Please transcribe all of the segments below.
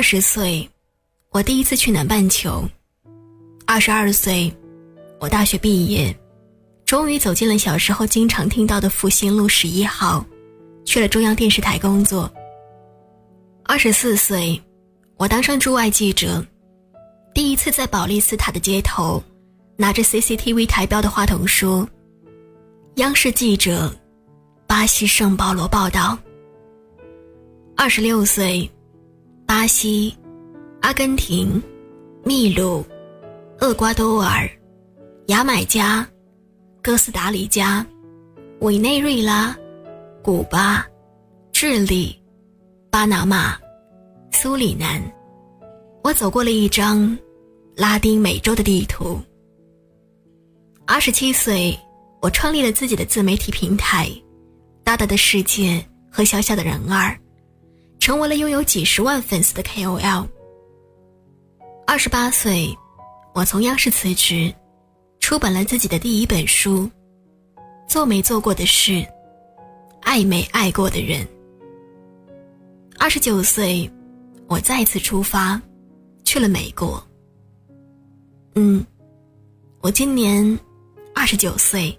二十岁，我第一次去南半球；二十二岁，我大学毕业，终于走进了小时候经常听到的复兴路十一号，去了中央电视台工作。二十四岁，我当上驻外记者，第一次在保利斯塔的街头，拿着 CCTV 台标的话筒说：“央视记者，巴西圣保罗报道。”二十六岁。巴西、阿根廷、秘鲁、厄瓜多尔、牙买加、哥斯达黎加、委内瑞拉、古巴、智利、巴拿马、苏里南，我走过了一张拉丁美洲的地图。二十七岁，我创立了自己的自媒体平台“大大的世界”和“小小的人儿”。成为了拥有几十万粉丝的 KOL。二十八岁，我从央视辞职，出版了自己的第一本书《做没做过的事，爱没爱过的人》。二十九岁，我再次出发，去了美国。嗯，我今年二十九岁，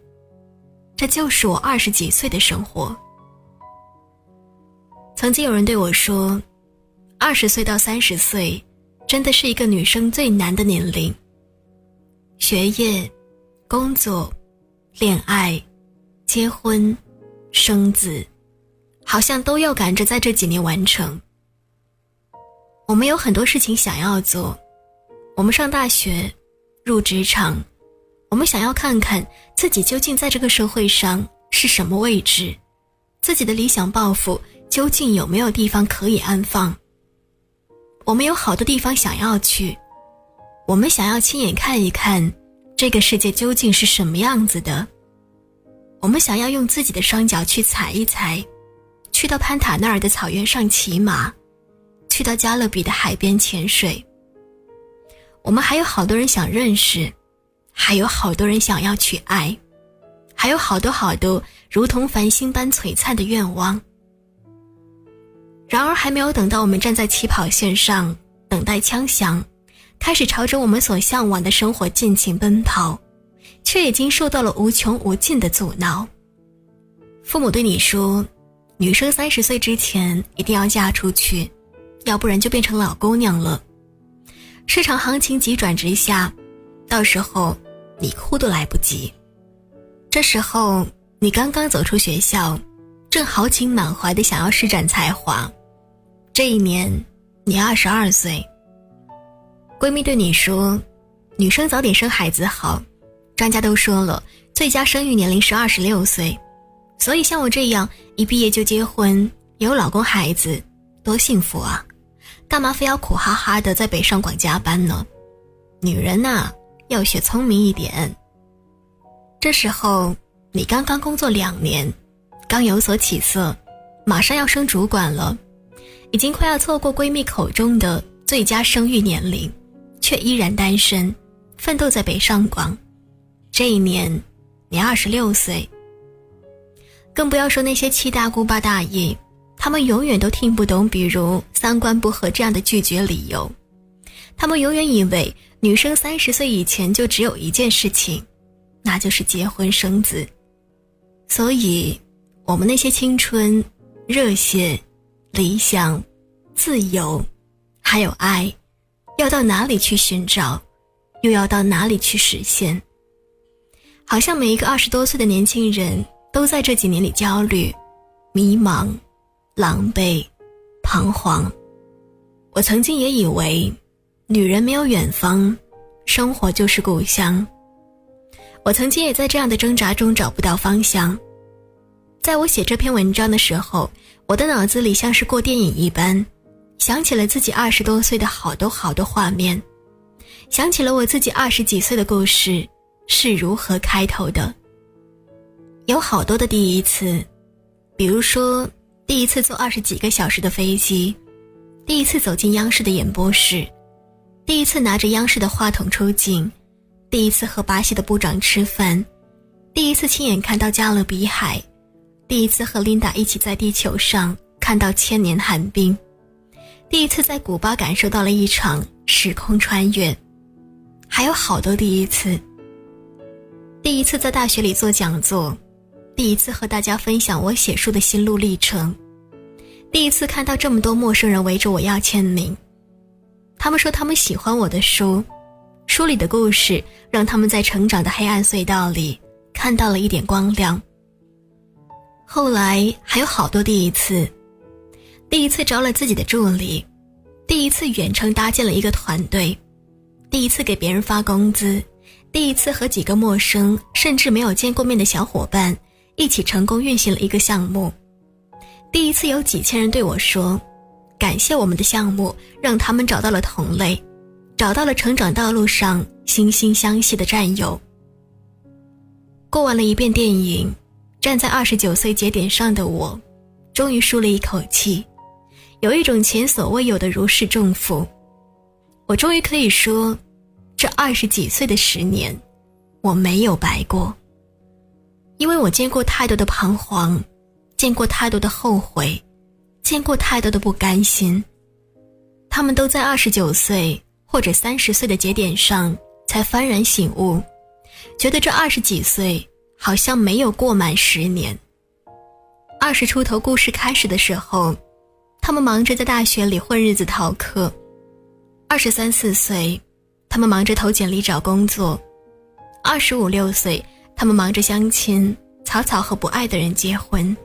这就是我二十几岁的生活。曾经有人对我说：“二十岁到三十岁，真的是一个女生最难的年龄。学业、工作、恋爱、结婚、生子，好像都要赶着在这几年完成。我们有很多事情想要做，我们上大学，入职场，我们想要看看自己究竟在这个社会上是什么位置，自己的理想抱负。”究竟有没有地方可以安放？我们有好多地方想要去，我们想要亲眼看一看这个世界究竟是什么样子的。我们想要用自己的双脚去踩一踩，去到潘塔纳尔的草原上骑马，去到加勒比的海边潜水。我们还有好多人想认识，还有好多人想要去爱，还有好多好多如同繁星般璀璨的愿望。然而，还没有等到我们站在起跑线上，等待枪响，开始朝着我们所向往的生活尽情奔跑，却已经受到了无穷无尽的阻挠。父母对你说：“女生三十岁之前一定要嫁出去，要不然就变成老姑娘了。”市场行情急转直下，到时候你哭都来不及。这时候你刚刚走出学校，正豪情满怀的想要施展才华。这一年，你二十二岁。闺蜜对你说：“女生早点生孩子好，专家都说了，最佳生育年龄是二十六岁。所以像我这样一毕业就结婚，有老公孩子，多幸福啊！干嘛非要苦哈哈的在北上广加班呢？女人呐，要学聪明一点。这时候你刚刚工作两年，刚有所起色，马上要升主管了。”已经快要错过闺蜜口中的最佳生育年龄，却依然单身，奋斗在北上广。这一年，你二十六岁。更不要说那些七大姑八大姨，他们永远都听不懂，比如三观不合这样的拒绝理由。他们永远以为女生三十岁以前就只有一件事情，那就是结婚生子。所以，我们那些青春、热血。理想、自由，还有爱，要到哪里去寻找？又要到哪里去实现？好像每一个二十多岁的年轻人都在这几年里焦虑、迷茫、狼狈、彷徨。我曾经也以为，女人没有远方，生活就是故乡。我曾经也在这样的挣扎中找不到方向。在我写这篇文章的时候。我的脑子里像是过电影一般，想起了自己二十多岁的好多好多画面，想起了我自己二十几岁的故事是如何开头的。有好多的第一次，比如说第一次坐二十几个小时的飞机，第一次走进央视的演播室，第一次拿着央视的话筒出镜，第一次和巴西的部长吃饭，第一次亲眼看到加勒比海。第一次和琳达一起在地球上看到千年寒冰，第一次在古巴感受到了一场时空穿越，还有好多第一次。第一次在大学里做讲座，第一次和大家分享我写书的心路历程，第一次看到这么多陌生人围着我要签名，他们说他们喜欢我的书，书里的故事让他们在成长的黑暗隧道里看到了一点光亮。后来还有好多第一次。第一次招了自己的助理，第一次远程搭建了一个团队，第一次给别人发工资，第一次和几个陌生甚至没有见过面的小伙伴一起成功运行了一个项目，第一次有几千人对我说：“感谢我们的项目，让他们找到了同类，找到了成长道路上惺惺相惜的战友。”过完了一遍电影，站在二十九岁节点上的我，终于舒了一口气。有一种前所未有的如释重负，我终于可以说，这二十几岁的十年，我没有白过。因为我见过太多的彷徨，见过太多的后悔，见过太多的不甘心。他们都在二十九岁或者三十岁的节点上才幡然醒悟，觉得这二十几岁好像没有过满十年。二十出头故事开始的时候。他们忙着在大学里混日子逃课，二十三四岁，他们忙着投简历找工作；二十五六岁，他们忙着相亲，草草和不爱的人结婚。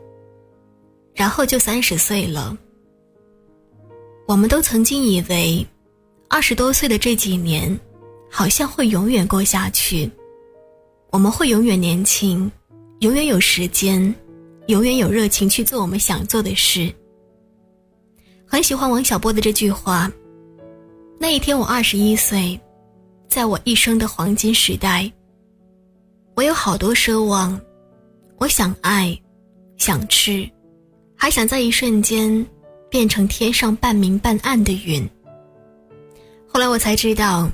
然后就三十岁了。我们都曾经以为，二十多岁的这几年，好像会永远过下去，我们会永远年轻，永远有时间，永远有热情去做我们想做的事。很喜欢王小波的这句话：“那一天我二十一岁，在我一生的黄金时代，我有好多奢望，我想爱，想吃，还想在一瞬间变成天上半明半暗的云。”后来我才知道，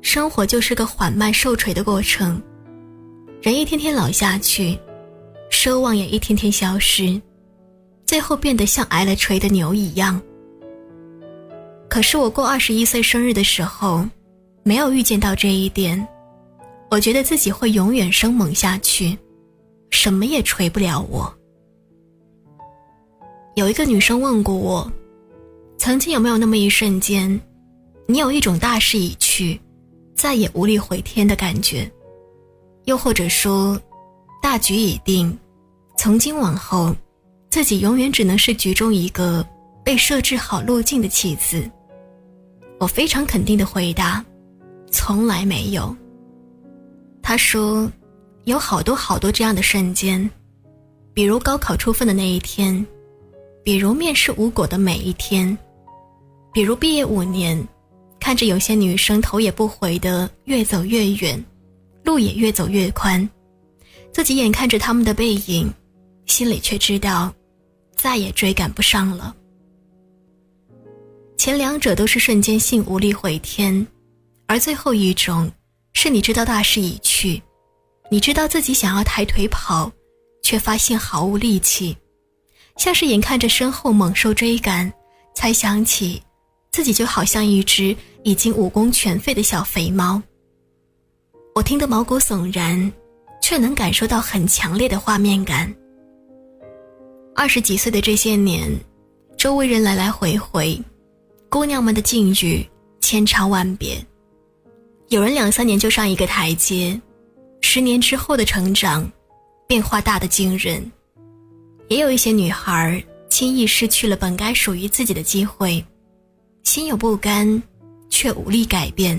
生活就是个缓慢受锤的过程，人一天天老下去，奢望也一天天消失，最后变得像挨了锤的牛一样。可是我过二十一岁生日的时候，没有预见到这一点。我觉得自己会永远生猛下去，什么也锤不了我。有一个女生问过我，曾经有没有那么一瞬间，你有一种大势已去，再也无力回天的感觉？又或者说，大局已定，从今往后，自己永远只能是局中一个被设置好路径的棋子？我非常肯定的回答：“从来没有。”他说：“有好多好多这样的瞬间，比如高考出分的那一天，比如面试无果的每一天，比如毕业五年，看着有些女生头也不回的越走越远，路也越走越宽，自己眼看着他们的背影，心里却知道，再也追赶不上了。”前两者都是瞬间性无力回天，而最后一种是你知道大势已去，你知道自己想要抬腿跑，却发现毫无力气，像是眼看着身后猛兽追赶，才想起自己就好像一只已经武功全废的小肥猫。我听得毛骨悚然，却能感受到很强烈的画面感。二十几岁的这些年，周围人来来回回。姑娘们的境遇千差万别，有人两三年就上一个台阶，十年之后的成长，变化大的惊人；也有一些女孩轻易失去了本该属于自己的机会，心有不甘，却无力改变。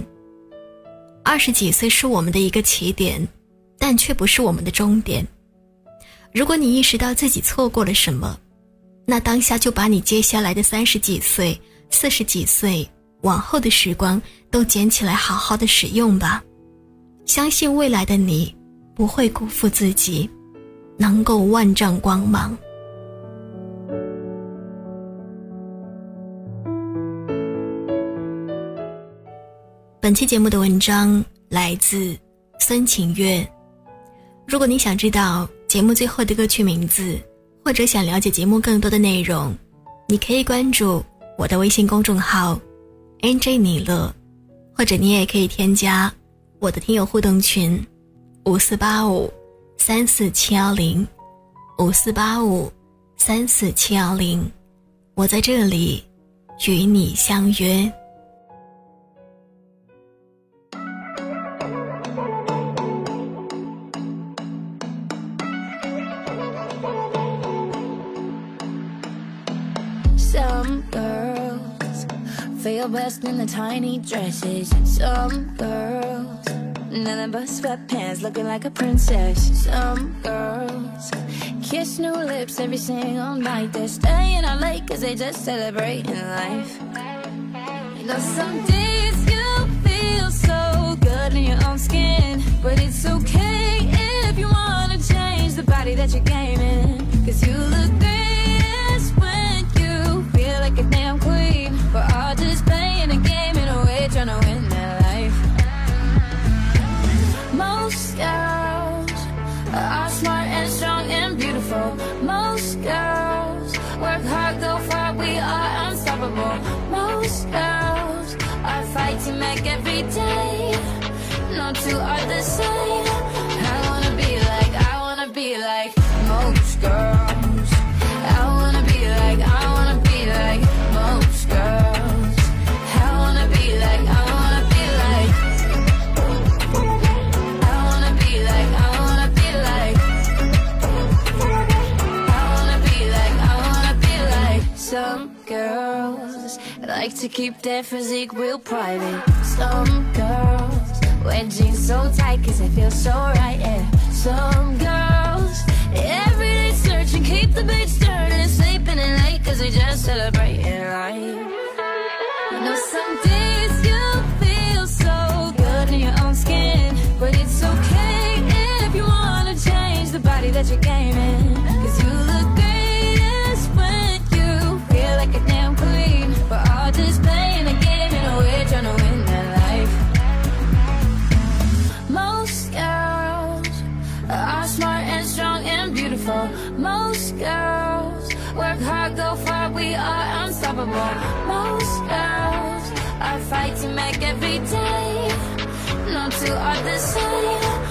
二十几岁是我们的一个起点，但却不是我们的终点。如果你意识到自己错过了什么，那当下就把你接下来的三十几岁。四十几岁往后的时光都捡起来好好的使用吧，相信未来的你不会辜负自己，能够万丈光芒。本期节目的文章来自孙晴月。如果你想知道节目最后的歌曲名字，或者想了解节目更多的内容，你可以关注。我的微信公众号 “nj 米乐”，或者你也可以添加我的听友互动群五四八五三四七幺零五四八五三四七幺零，我在这里与你相约。Best in the tiny dresses. Some girls, nothing but sweatpants, looking like a princess. Some girls kiss new lips every single night. They're staying out late cause they just celebrating life. You know, some days you feel so good in your own skin, but it's okay if you wanna change the body that you're gaming. Cause you look greatest when you feel like a damn queen. Every day. No two are the same. Like to keep their physique real private. Some girls wear jeans so tight cause they feel so right, yeah. Some girls every day searching, keep the beats turning, sleeping in late cause they just celebrating life. You probable. Most girls are fighting back every day, not too hard the same.